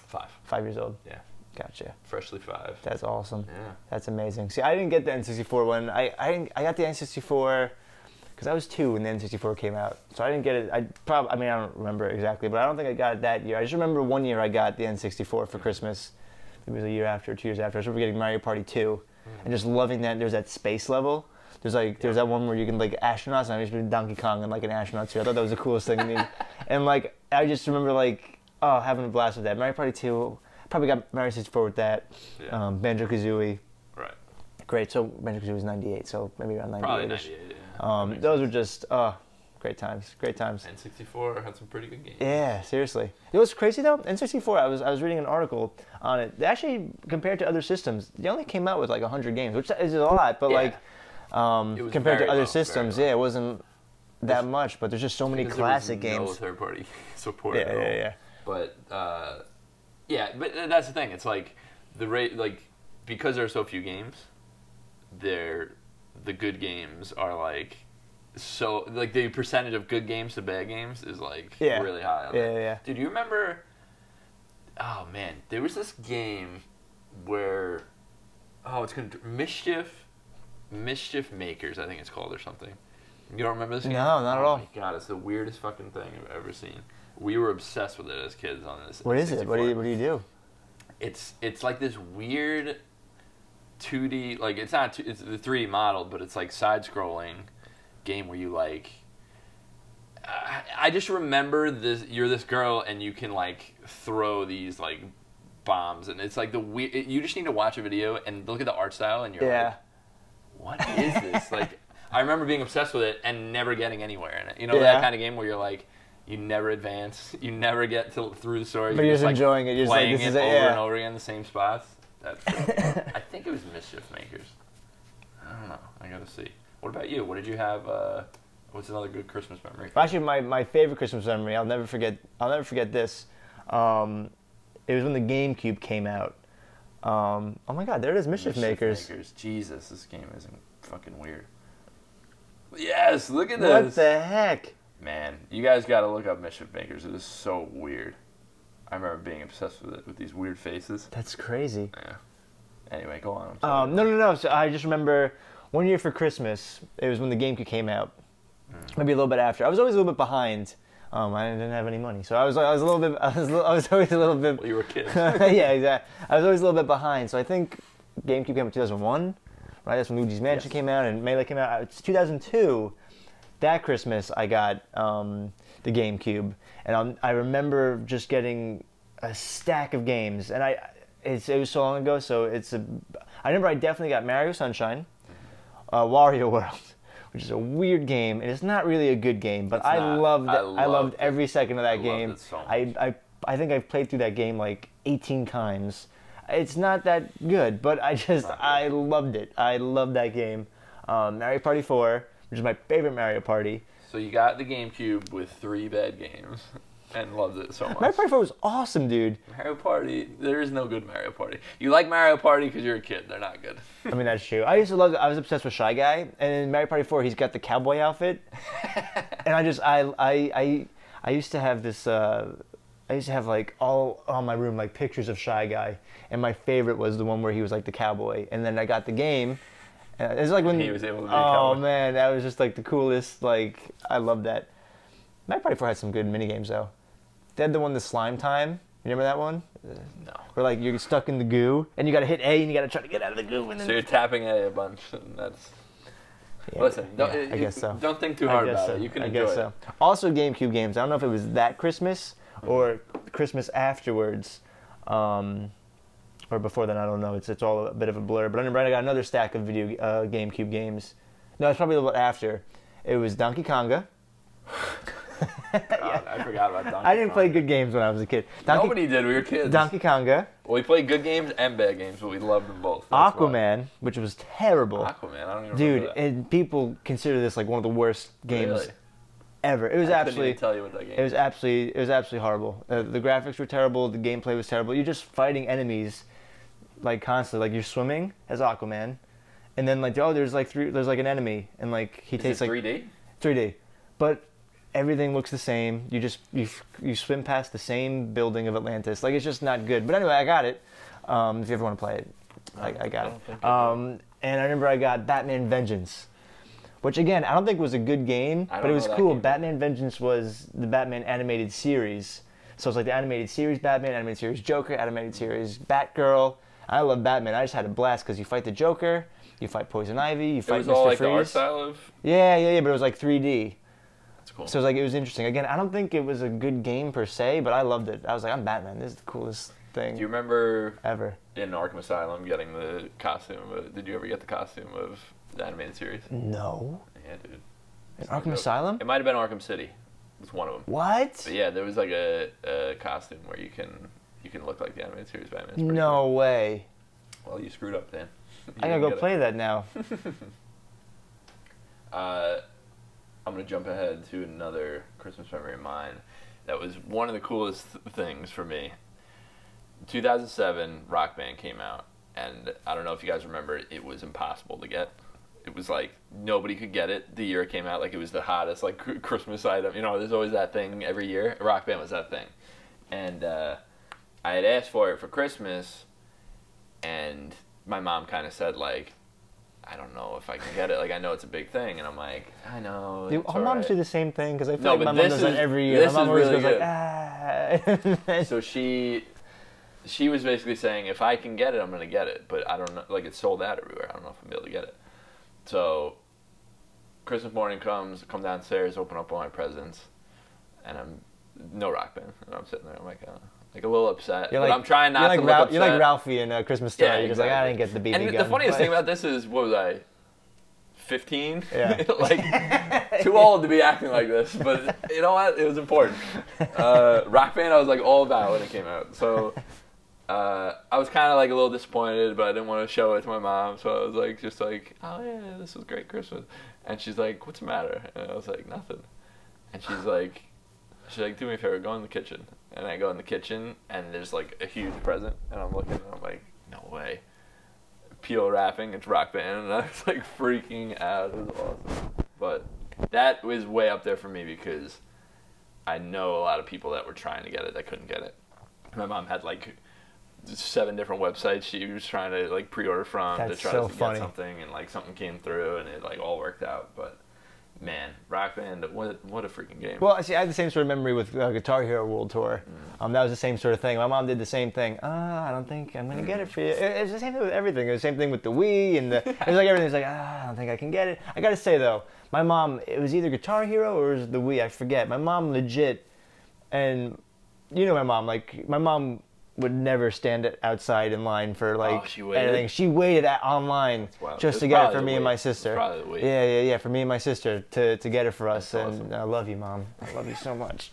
Five.
Five years old.
Yeah,
Gotcha.
freshly five.
That's awesome.
Yeah.
That's amazing. See, I didn't get the N64 one. I I, I got the N64 because I was two when the N64 came out. So I didn't get it. I probably. I mean, I don't remember exactly, but I don't think I got it that year. I just remember one year I got the N64 for Christmas. It was a year after, two years after. I remember getting Mario Party 2 hmm. and just loving that. There's that space level. There's like there's that one where you can like astronauts, and I just been Donkey Kong and like an astronaut too. I thought that was the coolest thing. me. <laughs> and like I just remember like oh having a blast with that. Mario Party 2. Probably got Mario 64 with that.
Yeah.
Um, Banjo Kazooie.
right.
Great. So Banjo Kazooie was '98, so maybe around 98.
Probably
'98.
ninety eight. Yeah.
Um, those were just uh, great times. Great times.
N sixty four had some pretty good games.
Yeah, seriously. It was crazy though? N64. I was I was reading an article on it. They actually, compared to other systems, they only came out with like 100 games, which is a lot. But
Yeah.
like, um, compared to other
low,
systems, yeah, it wasn't that much. But there's just so many
Because there was
classic
No
games.
third party <laughs> support.
Yeah, yeah, yeah.
But uh, yeah, but that's the thing. It's like the rate, like because there are so few games, they're the good games are like so like the percentage of good games to bad games is like
Yeah.
really high.
yeah, yeah.
Dude, you remember? Oh man, there was this game where oh, it's gonna mischief, mischief makers. I think it's called or something. You don't remember this game?
No, not at
oh
all.
my god, it's the weirdest fucking thing I've ever seen. We were obsessed with it as kids on this.
What is it? What do you What do you do?
It's it's like this weird 2D like it's not two, it's the 3D model, but it's like side scrolling game where you like I, I just remember this you're this girl and you can like throw these like bombs and it's like the we you just need to watch a video and look at the art style and you're
Yeah.
like what is this <laughs> like I remember being obsessed with it and never getting anywhere in it. You know
Yeah.
that kind of game where you're like you never advance, you never get to through the story.
But you're just
like,
enjoying it. You're just like,
playing
this
it over
yeah.
and over again, the same spots. That's, <laughs> I think it was Mischief Makers. I don't know. I gotta see. What about you? What did you have? Uh, what's another good Christmas memory?
Actually, my, my favorite Christmas memory, I'll never forget. I'll never forget this. Um, it was when the GameCube came out. Um, oh my God, there it is, Mischief, Makers.
Makers. Jesus, this game isn't fucking weird. Yes, look at this.
What the heck?
Man, you guys gotta look up Mischief Makers. It is so weird. I remember being obsessed with it with these weird faces.
That's crazy.
Yeah. Anyway, go on.
Um, no, no, no. So I just remember one year for Christmas. It was when the GameCube came out. Maybe a little bit after. I was always a little bit behind. Um, I didn't have any money, so I was I was a little bit <laughs> I was, I was always a little bit
Well, you were a kid. <laughs>
yeah, exactly. I was always a little bit behind. So I think GameCube came out in 2001, right? That's when Luigi's Mansion
Yes.
came out and Melee came out. It's 2002. That Christmas, I got um, the GameCube, and i I remember just getting a stack of games. And I, it's, it was so long ago, so it's a. I remember I definitely got Mario Sunshine, uh, Wario World, which is a weird game, and it's not really a good game, but
It's
I
not.
loved.
I
I,
loved
every second of that
I
game.
so
I. I I think I've played through that game like 18 times. It's not that good, but I just I loved it. I loved that game. Um, Mario Party 4, which is my favorite Mario Party.
So you got the GameCube with three bad games and loved it so much.
Mario Party 4 was awesome, dude.
Mario Party, there is no good Mario Party. You like Mario Party because you're a kid. They're not good.
I mean, that's true. I used to love. I was obsessed with Shy Guy, and in Mario Party 4, he's got the cowboy outfit, <laughs> and I just I I I, I used to have this. Uh, I used to have like all on my room like pictures of Shy Guy, and my favorite was the one where he was like the cowboy. And then I got the game. And it's like when
He was able to be a
oh man, that was just like the coolest. Like I love that. Mario Party 4 had some good mini games though. They had the one the slime time. You remember that one?
No.
Where like you're stuck in the goo and you got to hit A and you got to try to get out of the goo and then
So you're tapping A a bunch, and that's.
Yeah,
Listen, don't,
yeah, I guess so.
Don't think too hard about
so.
it. You can
I
enjoy
guess
it.
Also, GameCube games. I don't know if it was that Christmas or Christmas afterwards, um, or before then. I don't know. It's it's all a bit of a blur. But I remember I got another stack of video uh, GameCube games. No, it's probably a little bit after. It was Donkey Konga.
God, <laughs> I forgot about Donkey
I didn't play good games when I was a kid. Donkey,
Nobody did. We were kids.
Donkey Konga,
Well, we played good games and bad games, but we loved them both. That's why.
Aquaman, which was terrible.
Aquaman. I don't even
Dude, and people consider this like one of the worst games
Really?
ever. It was
I
absolutely
tell you what that game.
It was absolutely it was absolutely horrible. Uh, the graphics were terrible. The gameplay was terrible. You're just fighting enemies like constantly. Like you're swimming as Aquaman, and then like oh there's like three there's like an enemy and like he
Is
takes
it
like
3D?
3D, but everything looks the same. You just you you swim past the same building of Atlantis. Like it's just not good. But anyway, I got it. Um, if you ever want to play it, I, I got
I
it.
think I do.
Um, and I remember I got Batman Vengeance. Which again, I don't think was a good game, but it was cool.
game.
Batman Vengeance was the Batman animated series, so it's like the animated series Batman, animated series Joker, animated series Batgirl. I love Batman. I just had a blast because you fight the Joker, you fight Poison Ivy, you fight It
was
Mr.
all like
Freeze.
the art style of.
Yeah, yeah, yeah, but it was like 3D.
Cool.
So it was like it was interesting. Again, I don't think it was a good game per se, but I loved it. I was like, I'm Batman. This is the coolest thing
Do you remember
ever.
in Arkham Asylum getting the costume? Of, did you ever get the costume of the animated series?
No.
Yeah, dude.
In
It's
Arkham. Asylum?
It might have been Arkham City. It was one of them.
What?
But yeah, there was like a, a costume where you can you can look like the animated series Batman.
No way.
Well, you screwed up, then. You
I gotta go
get it.
play that now. <laughs>
Uh, I'm gonna jump ahead to another Christmas memory of mine. That was one of the coolest th- things for me. 2007, Rock Band came out, and I don't know if you guys remember. It was impossible to get. It was like nobody could get it the year it came out. Like it was the hottest like cr- Christmas item. You know, there's always that thing every year. Rock Band was that thing, and uh, I had asked for it for Christmas, and my mom kind of said like, I don't know if I can get it. Like I know it's a big thing, and I'm like, I know. It's
our moms
alright."
do the same thing because I feel
No,
like my mom does that every year. My mom always
really
goes like, ah.
so she she was basically saying if I can get it, I'm gonna get it. But I don't know, like it's sold out everywhere. I don't know if I'm able to get it. So Christmas morning comes, come downstairs, open up all my presents, and I'm no rock band, and I'm sitting there, I'm like, uh, like a little upset.
You're
but
like-
I'm trying not
you're like
to
You're like. Ralphie in uh, Christmas Story.
Yeah,
you're just like, I didn't get the BB
And
gun.
the funniest thing about this is, what was I? 15?
Yeah. <laughs>
like, <laughs> too old to be acting like this, but you know what? It was important. <laughs> Uh, Rock Band, I was like all about when it came out. So uh, I was kind of like a little disappointed, but I didn't want to show it to my mom. So I was like, just like, oh yeah, this was great Christmas. And she's like, what's the matter? And I was like, nothing. And she's like, she's like, do me a favor, go in the kitchen. And I go in the kitchen, and there's like a huge present, and I'm looking, and I'm like, no way. Peel wrapping, it's Rock Band, and I was like freaking out. It was awesome. But that was way up there for me because I know a lot of people that were trying to get it that couldn't get it. My mom had like seven different websites she was trying to like pre-order from
That's
to try
so
to
funny.
get something, and like something came through, and it like all worked out. But man, Rock Band, what what a freaking game!
Well, see, I had the same sort of memory with uh, Guitar Hero World Tour. Um, that was the same sort of thing. My mom did the same thing. Uh, I don't think I'm gonna get it for you. It, it's the same thing with everything. It was the same thing with the Wii and the. It was like everything's like, ah, I don't think I can get it. I gotta say though, my mom, it was either Guitar Hero or it was the Wii. I forget. My mom legit, and you know my mom. Like my mom would never stand it outside in line for like
Oh, she
anything. She waited at, online just to get it for me and my sister.
probably.
Yeah, yeah, yeah. For me and my sister to, to get it for us,
That's
and
awesome.
I love you, mom. I love you so much.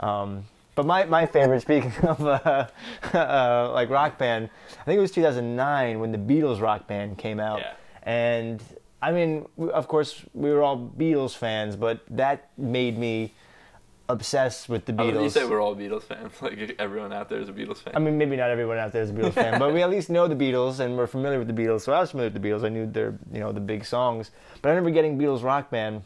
Um, But my, my favorite, <laughs> speaking of uh, <laughs> uh, like rock band, I think it was 2009 when the Beatles rock band came out.
Yeah.
And I mean, of course, we were all Beatles fans, but that made me obsessed with the Beatles.
you say we're all Beatles fans. <laughs> Like everyone out there is a Beatles fan.
I mean, maybe not everyone out there is a Beatles fan, but we at least know the Beatles and we're familiar with the Beatles. So I was familiar with the Beatles. I knew their, you know, the big songs. But I remember getting Beatles Rock Band,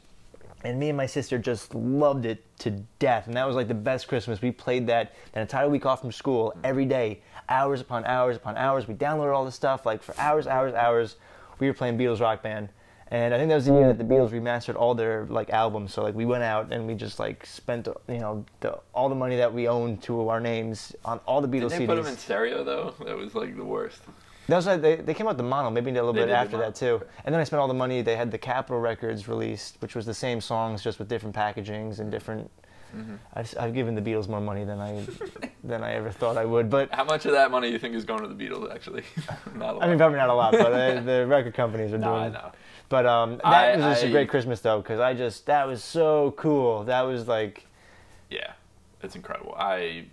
and me and my sister just loved it to death. And that was like the best Christmas. We played that an entire week off from school every day, hours upon hours upon hours. We downloaded all the stuff like for hours, hours, hours. We were playing Beatles Rock Band. And I think that was the year that the Beatles remastered all their like albums. So like we went out and we just like spent you know the, all the money that we owned to our names on all the Beatles
Did they
CDs.
put them in stereo though? That was like the worst.
That was like they, they came out the mono, maybe a little
They
bit
did the
after
mono.
that too. And then I spent all the money. They had the Capitol Records released, which was the same songs just with different packagings and different.
Mm-hmm.
I've, I've given the Beatles more money than I than I ever thought I would, but
How much of that money do you think is going to the Beatles? Actually, <laughs> not a lot.
I mean probably not a lot. But uh, <laughs> the record companies are
no, I
doing.
know.
But um, that
I-
was just a
I-
great Christmas though, because I just that was so cool. That was like,
Yeah, it's incredible. I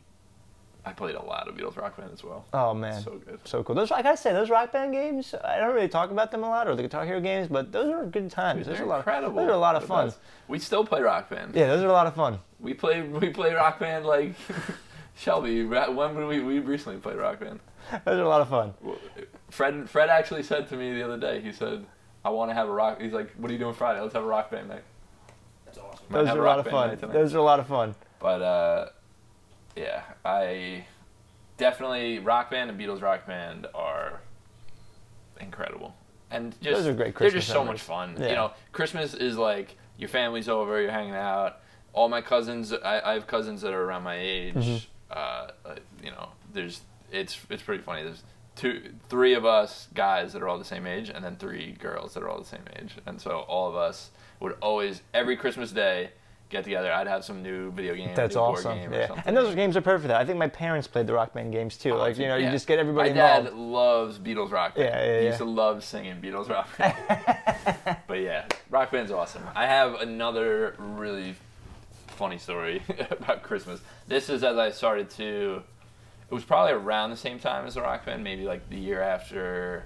I played a lot of Beatles Rock Band as well.
oh man,
So good.
so cool. Those I gotta say, those Rock Band games. I don't really talk about them a lot, or the Guitar Hero games, but those are good times.
Dude,
those are a lot.
incredible.
Those are a lot of fun.
We still play Rock Band.
Yeah, those are a lot of fun.
We play we play Rock Band like <laughs> Shelby. When we we recently played Rock Band?
Those are a lot of fun.
Fred Fred actually said to me the other day. He said, "I want to have a rock." He's like, "What are you doing Friday? Let's have a Rock Band night."
That's awesome.
Might
Those are a lot of fun. Those are a lot of fun.
But uh, yeah, I definitely Rock Band and Beatles Rock Band are incredible, and just
Those are great
they're just so
memories.
much fun.
Yeah.
You know, Christmas is like your family's over, you're hanging out. All my cousins, I, I have cousins that are around my age.
Mhm.
Uh, uh, you know, there's it's it's pretty funny. There's two, three of us guys that are all the same age, and then three girls that are all the same age, and so all of us would always every Christmas day get together. I'd have some new video game,
That's awesome.
game
Yeah, and those games are perfect for that. I think my parents played the Rock Band games too. Like you know, you just get everybody
My dad
involved.
loves Beatles Rock Band.
Yeah, yeah,
He
yeah.
used to love singing Beatles Rock Band. <laughs> but yeah, Rock Band's awesome. I have another really funny story <laughs> about Christmas. This is as I started to. It was probably around the same time as the Rock Band, maybe like the year after,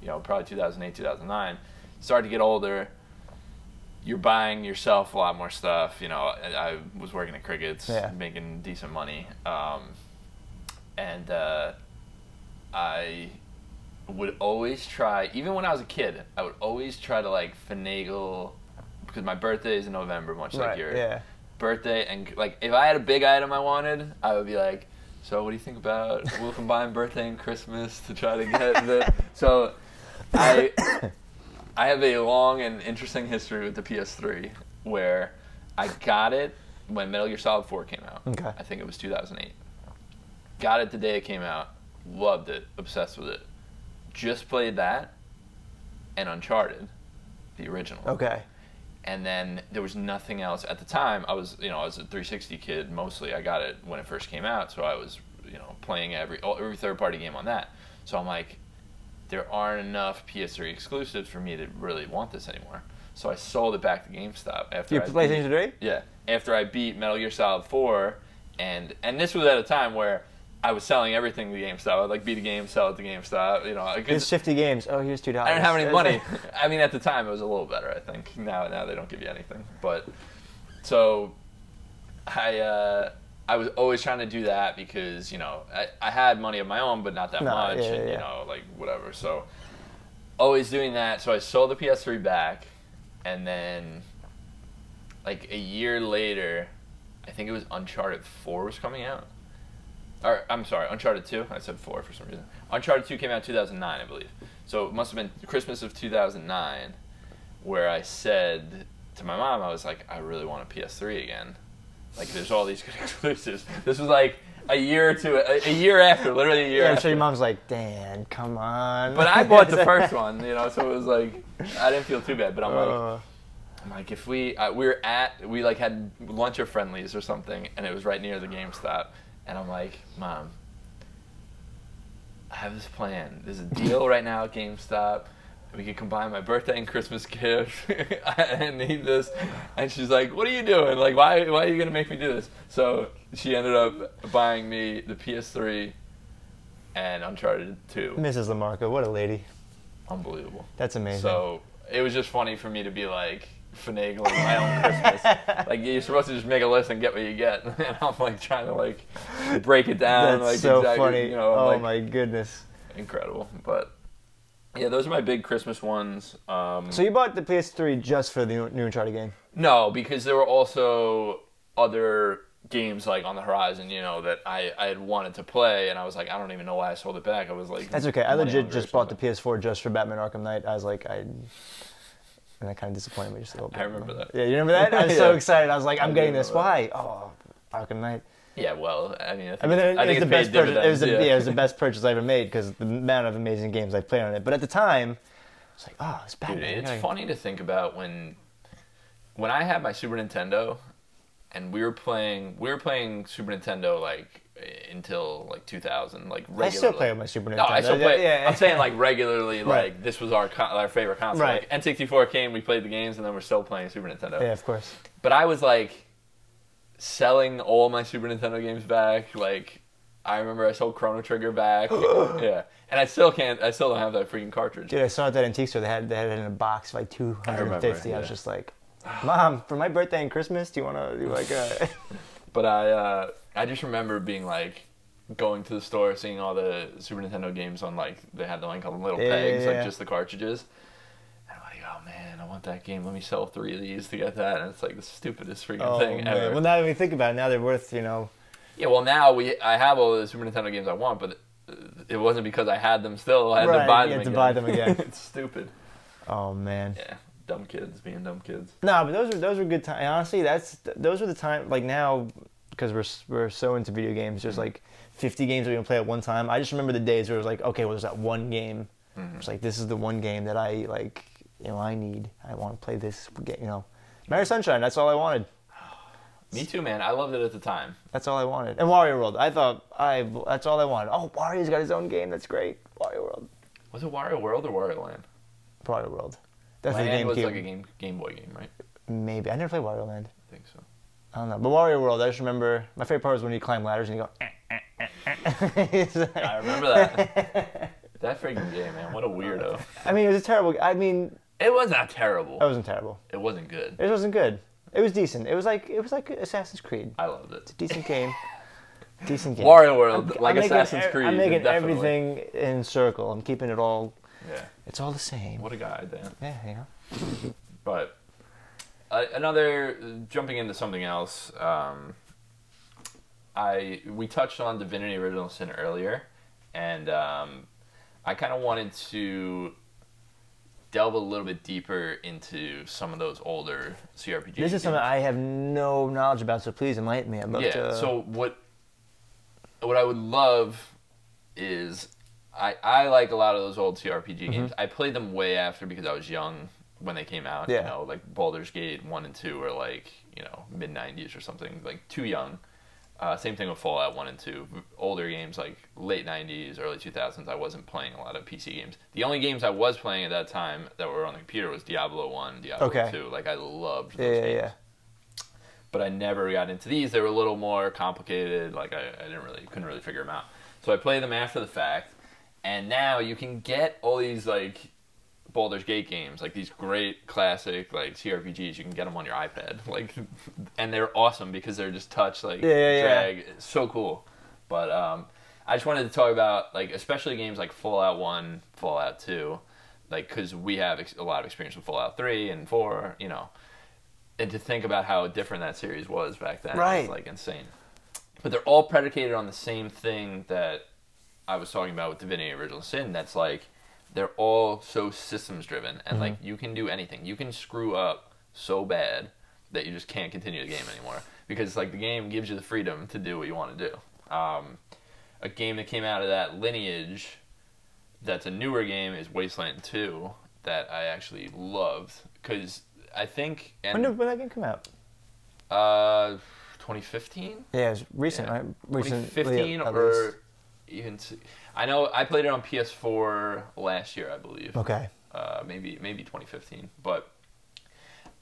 you know, probably 2008, 2009. Started to get older. You're buying yourself a lot more stuff. You know, I I was working at Crickets,
Yeah.
making decent money. Um, and uh, I would always try, even when I was a kid, I would always try to like finagle because my birthday is in November, much like your
Yeah.
birthday. And like, if I had a big item I wanted, I would be like, "So, what do you think about we'll combine birthday and Christmas to try to get the?" So, I I have a long and interesting history with the PS3 where I got it when Metal Gear Solid 4 came out.
Okay.
I think it was 2008. Got it the day it came out. Loved it. Obsessed with it. Just played that and Uncharted, the original.
Okay.
And then there was nothing else at the time. I was, you know, I was a 360 kid mostly. I got it when it first came out, so I was, you know, playing every every third party game on that. So I'm like, there aren't enough PS3 exclusives for me to really want this anymore. So I sold it back to GameStop after I beat-
PlayStation 3?
yeah, after I beat Metal Gear Solid 4, and and this was at a time where I was selling everything to GameStop. I'd like beat a game, sell it to GameStop. You know, I,
Here's 50 games. Oh, here's two dollars.
I didn't have any <laughs> money. I mean, at the time it was a little better. I think now now they don't give you anything. But so I uh, I was always trying to do that because you know I, I had money of my own, but not that
No,
much,
yeah,
and
yeah,
you know like whatever. So always doing that. So I sold the PS3 back, and then like a year later, I think it was Uncharted 4 was coming out. Or I'm sorry, Uncharted 2. I said 4 for some reason. Uncharted 2 came out in 2009, I believe. So it must have been Christmas of 2009 where I said to my mom, I was like, I really want a PS3 again. Like, there's all these good <laughs> exclusives. This was like a year or two, a, a year after, literally a year
Yeah, I'm
after.
sure your mom's like, Dan, come on.
But I bought the <laughs> first one, you know, so it was like I didn't feel too bad. But I'm like,
Uh,
I'm like, if we uh, we were at we like had lunch or Friendly's or something, and it was right near the GameStop, and I'm like, Mom, I have this plan. There's a deal right now at GameStop we can combine my birthday and Christmas gift. <laughs> I need this. And she's like, what are you doing? Like, why, why are you going to make me do this? So she ended up buying me the PS3 and Uncharted 2.
Mrs. Lamarca, what a lady.
Unbelievable.
That's amazing.
So it was just funny for me to be like finagling my own Christmas. <laughs> like you're supposed to just make a list and get what you get, <laughs> and I'm like trying to like break it down.
That's
like
so
exactly,
funny.
You know,
oh
like,
my goodness.
incredible. But yeah, those are my big Christmas ones. Um,
So you bought the PS3 just for the new, Uncharted game?
no, because there were also other games like on the horizon, you know, that I, I had wanted to play, and I was like, I don't even know why I sold it back. I was like,
That's okay. I legit just bought the. PS4 just for Batman Arkham Knight. I was like, I. And that kind of disappointed me just a little bit.
I remember that.
Yeah, you remember that? I was <laughs> so excited. I was like, I'm getting this. Why? Oh, Arkham Knight.
Yeah, well, I mean, I think,
I mean, it,
I
it
think
was the best purchase. It was, the,
yeah.
yeah. it was the best purchase I ever made because the amount of amazing games I played on it. But at the time, it's like, oh, it's Batman. I
it's
gotta-
funny to think about when when I had my Super Nintendo and we were playing we were playing Super Nintendo like until like 2000 like regularly.
I still play with my Super Nintendo.
No, I still
Yeah,
play.
yeah.
I'm saying like regularly, like this was our con- our favorite console.
Right.
Like N64 came, we played the games, and then we're still playing Super Nintendo.
Yeah, of course.
But I was like selling all my Super Nintendo games back. Like I remember I sold Chrono Trigger back. <gasps> yeah, and I still can't. I still don't have that freaking cartridge.
Dude, I saw it at that antique store. They had, they had it in a box for like 250 I, was
yeah.
just like, Mom, for my birthday and Christmas, do you want to do like a. <laughs>
But I uh, I just remember being like going to the store, seeing all the Super Nintendo games on like they had the like on little
Yeah,
pegs,
yeah.
like just the cartridges. And I'm like, oh man, I want that game. Let me sell three of these to get that. And it's like the stupidest freaking
oh,
thing
man.
ever.
Well, now that we think about it, now they're worth, you know.
yeah, well now we I have all the Super Nintendo games I want, but it wasn't because I had them still. I had to
Right,
buy
you
them
had to
again.
buy them again. <laughs>
it's stupid.
Oh, man.
Yeah, dumb kids being dumb kids.
No, but those were those were good times. Honestly, that's those were the time. Like now, because we're we're so into video games. There's mm-hmm. like 50 games that we can play at one time. I just remember the days where it was like, okay, well, there's that one game. Mm-hmm. It's like this is the one game that I like. You know, I need. I want to play this game. You know, Mario Sunshine. That's all I wanted. <sighs>
Me too, man. I loved it at the time.
That's all I wanted. And Wario World. I thought I. That's all I wanted. Oh, Wario's got his own game. That's great. Wario World.
Was it Wario World or Wario Land?
Wario World. Definitely
Land was
GameCube.
like a game Game Boy game, right?
Maybe I never played Wario Land.
I think so.
I don't know. But Wario World, I just remember my favorite part was when you climb ladders and you go. eh, eh, eh, eh. <laughs> Like-
I remember that. <laughs> that freaking game, man. What a weirdo.
I mean, it was a terrible. I mean,
It was not terrible.
it wasn't terrible.
It wasn't good.
It wasn't good. It was decent. It was like it was like Assassin's Creed.
I loved it.
It's a decent game. <laughs> decent game.
Wario World, like
making
Assassin's
e-
Creed.
I'm making
definitely.
everything in circle. I'm keeping it all.
Yeah.
It's all the same.
What a guy, Dan.
Yeah, you know.
But uh, another jumping into something else. Um, I we touched on Divinity: Original Sin earlier, and um, I kind of wanted to delve a little bit deeper into some of those older CRPGs.
This is something I have no knowledge about, so please enlighten me. I'd love
yeah.
to.
So what what I would love is I I like a lot of those old CRPG
Mm-hmm.
games. I played them way after because I was young when they came out.
Yeah.
You know, like Baldur's Gate one and two were like you know mid '90s or something, like too young. Uh, same thing with Fallout 1 and 2. Older games like late 90s, early 2000s, I wasn't playing a lot of PC games. The only games I was playing at that time that were on the computer was Diablo 1, Diablo
Okay.
2. Like, I loved those
yeah, yeah,
games
yeah.
but I never got into these. They were a little more complicated. Like I, I didn't really couldn't really figure them out. So I played them after the fact, and now you can get all these like Baldur's Gate games, like these great classic like CRPGs. You can get them on your iPad, <laughs> like, and they're awesome because they're just touch like
Yeah, yeah, yeah.
It's so cool. But um, I just wanted to talk about like especially games like Fallout One, Fallout Two, like because we have ex- a lot of experience with Fallout Three and Four, you know and to think about how different that series was back then
Right.
is like insane. But they're all predicated on the same thing that I was talking about with Divinity Original Sin. That's like they're all so systems driven, and like you can do anything. You can screw up so bad that you just can't continue the game anymore because like the game gives you the freedom to do what you want to do. Um, a game that came out of that lineage that's a newer game is Wasteland 2 that I actually loved because I think and
When did, when that game come out?
uh 2015
Yeah, it was recent,
Yeah.
right? Recently,
2015
at
or
least.
Even I know I played it on PS4 last year I believe
Okay.
uh, maybe maybe 2015. But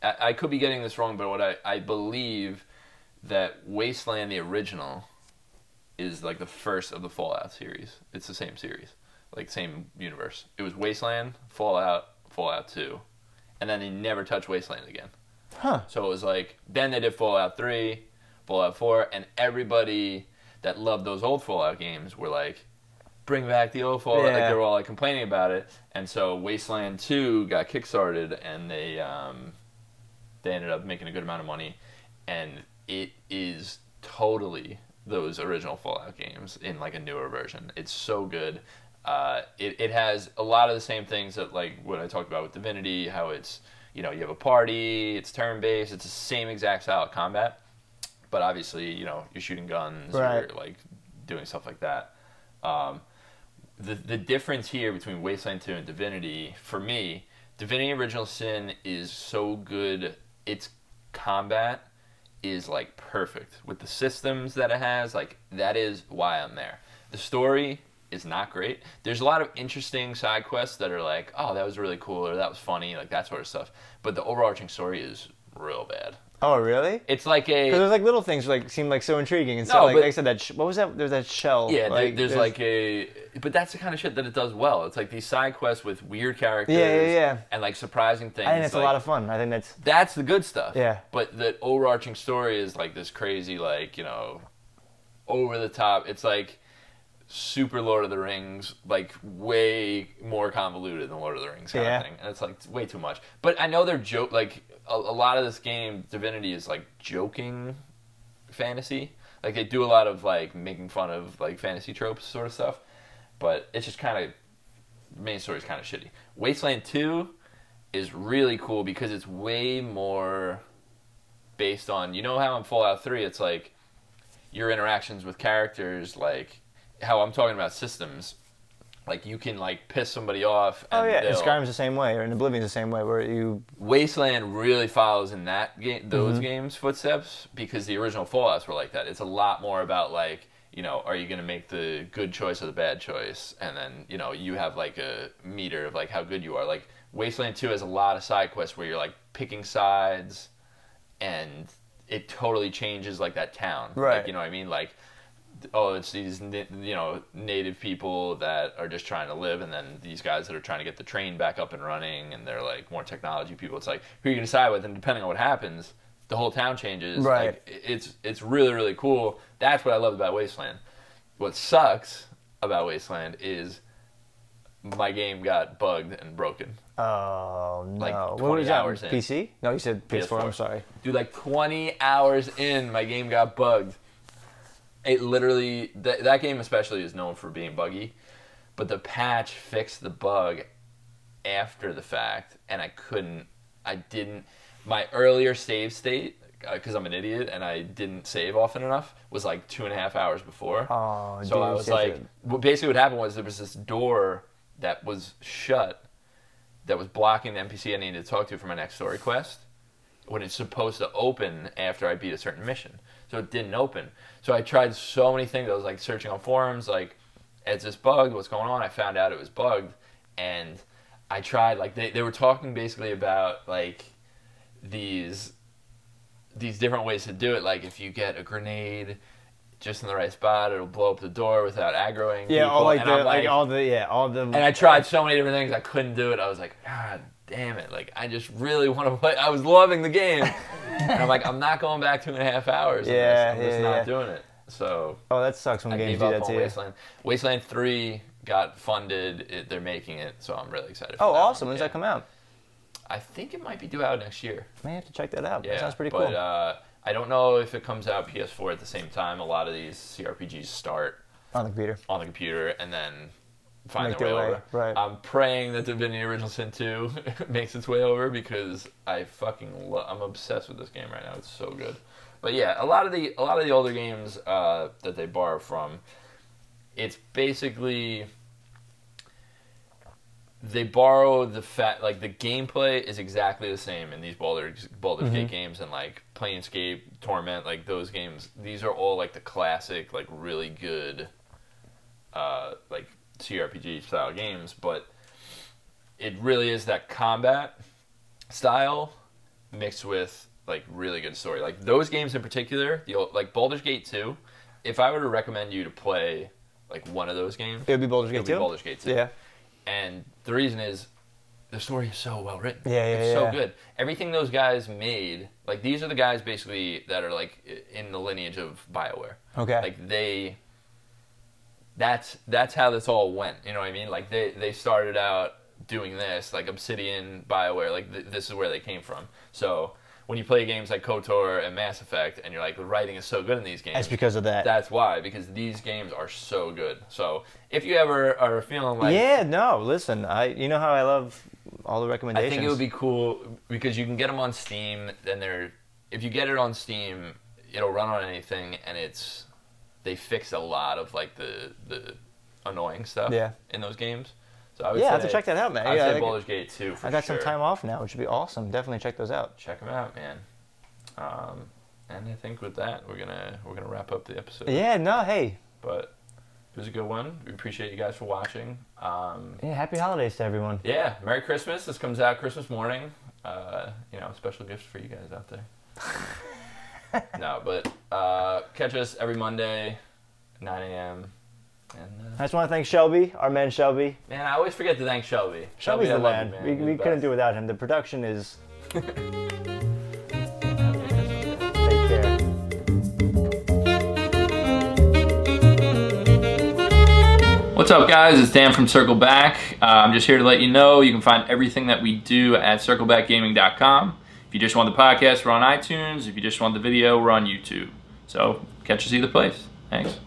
I, I could be getting this wrong, but what I, I believe that Wasteland the original is like the first of the Fallout series. It's the same series, like same universe. It was Wasteland, Fallout, Fallout 2, and then they never touched Wasteland again.
Huh.
So it was like then they did Fallout 3, Fallout 4, and everybody that loved those old Fallout games were like, bring back the old Fallout. Like they were all like complaining about it, and so Wasteland 2 got kickstarted, and they um, they ended up making a good amount of money, and it is totally those original Fallout games in like a newer version. It's so good. Uh, it, it has a lot of the same things that like what I talked about with Divinity, how it's you know you have a party, it's turn based, it's the same exact style of combat, but obviously you know you're shooting guns
Right.
or like doing stuff like that. Um, the the difference here between Wasteland 2 and Divinity, for me, Divinity Original Sin is so good. Its combat is like perfect with the systems that it has. Like that is why I'm there. The story is not great. There's a lot of interesting side quests that are like, oh, that was really cool or that was funny, like that sort of stuff. But the overarching story is real bad.
Oh, really?
It's like a
Because there's like little things like seem like so intriguing and
No,
so like,
but-
like I said that sh- what was that? There's that shell.
Yeah, there-
like,
there's, like a, but that's the kind of shit that it does well. It's like these side quests with weird characters,
Yeah, yeah, yeah.
and like surprising things.
I think it's a
like-
lot of fun. I think that's
That's the good stuff.
Yeah.
But the overarching story is like this crazy, like you know, over the top. It's like super Lord of the Rings, like way more convoluted than Lord of the Rings kind
Yeah.
of thing, and it's like way too much. But I know they're joke like a, a lot of this game, Divinity is like joking fantasy. Like they do a lot of like making fun of like fantasy tropes sort of stuff, but it's just kind of main story is kind of shitty. Wasteland Two is really cool because it's way more based on you know how in Fallout Three it's like your interactions with characters like how I'm talking about systems. Like you can like piss somebody off.
oh yeah, and Skyrim's the same way, or in Oblivion's the same way, where you
Wasteland really follows in that game, those
Mm-hmm.
games' footsteps because the original Fallout's were like that. It's a lot more about like, you know, are you going to make the good choice or the bad choice, and then you know you have like a meter of like how good you are. Like Wasteland Two has a lot of side quests where you're like picking sides, and it totally changes like that town.
Right.
Like, you know what I mean? Like oh, it's these you know native people that are just trying to live, and then these guys that are trying to get the train back up and running, and they're like more technology people. It's like who you gonna side with, and depending on what happens, the whole town changes.
Right.
Like, it's it's really really cool. That's what I love about Wasteland. What sucks about Wasteland is my game got bugged and broken.
oh no,
Like
what
20
was that?
hours in.
PC? No, you said PS4. I'm sorry.
Dude, like 20 hours in, my game got bugged. It literally, th- that game especially is known for being buggy, but the patch fixed the bug after the fact, and I couldn't, I didn't, my earlier save state, uh, because I'm an idiot and I didn't save often enough, was like two and a half hours before.
Oh,
So
dude,
I was like, well, basically what happened was there was this door that was shut that was blocking the NPC I needed to talk to for my next story quest when it's supposed to open after I beat a certain mission. So it didn't open. So I tried so many things. I was like searching on forums, like, is this bugged? What's going on? I found out it was bugged. And I tried, like, they, they were talking basically about, like, these these different ways to do it. Like, if you get a grenade just in the right spot, it'll blow up the door without aggroing.
yeah,
people.
all like
and
the
I'm
like, all the yeah all the
and I tried so many different things. I couldn't do it. I was like, God damn it! Like I just really want to play. I was loving the game, and I'm like, I'm not going back two and a half hours.
Yeah.
I'm just
yeah,
not
yeah.
doing it. So
Oh, that sucks when
I
games
gave
do
up
that to you.
Wasteland. Wasteland Three got funded. It, they're making it, so I'm really excited. For
Oh, awesome!
One.
When's
Yeah.
that come out?
I think it might be due out next year.
May have to check that out.
Yeah,
that sounds pretty
but,
cool.
uh, I don't know if it comes out PS4 at the same time. A lot of these CRPGs start
on the computer.
on the computer and then find
Make
their way, over.
right.
I'm praying that Divinity Original Sin 2 <laughs> makes its way over because I fucking lo- I'm obsessed with this game right now. It's so good. But yeah, a lot of the a lot of the older games uh, that they borrow from, it's basically they borrow the fact like the gameplay is exactly the same in these Baldur's Baldur's Gate games and like Planescape, Torment, like those games. These are all like the classic, like really good, uh, like CRPG style games. But it really is that combat style mixed with like really good story. Like those games in particular, the old, like Baldur's Gate 2. If I were to recommend you to play like one of those games,
It would be Baldur's
it
Gate
would be
2?
Baldur's Gate 2.
Yeah.
And the reason is the story is so well written.
Yeah, yeah,
It's
yeah.
so good. Everything those guys made, like these are the guys basically that are like in the lineage of BioWare.
Okay.
Like they that's that's how this all went. You know what I mean? Like they they started out doing this, like Obsidian, BioWare, like th- this is where they came from. So when you play games like KOTOR and Mass Effect, and you're like, the writing is so good in these games.
That's because of that.
That's why, because these games are so good. So if you ever are feeling like,
yeah, no, listen, I you know how I love all the recommendations.
I think it would be cool because you can get them on Steam. And they're if you get it on Steam, it'll run on anything, and it's they fix a lot of like the the annoying stuff
Yeah.
in those games. So I would
Yeah, I
say,
have to check that out, man.
I'd
Yeah,
say
I-
Baldur's Gate 2 for
I got
sure.
some time off now, which would be awesome. Definitely check those out.
Check them out, man. Um, and I think with that, we're gonna we're gonna wrap up the episode.
Yeah, no, hey,
But it was a good one. We appreciate you guys for watching. Um,
yeah, happy holidays to everyone.
Yeah, Merry Christmas. This comes out Christmas morning. Uh, you know, special gifts for you guys out there. <laughs> <laughs> no, but uh, catch us every Monday, 9 a.m. And
I
uh,
just want to thank Shelby, our man Shelby.
man, I always forget to thank Shelby.
Shelby's
I
the man.
you,
We, we couldn't do without him. The production is. <laughs> Take care.
What's up, guys? It's Dan from Circle Back. Uh, I'm just here to let you know you can find everything that we do at CirclebackGaming.com. If you just want the podcast, we're on iTunes. If you just want the video, we're on YouTube. So catch us either place. Thanks.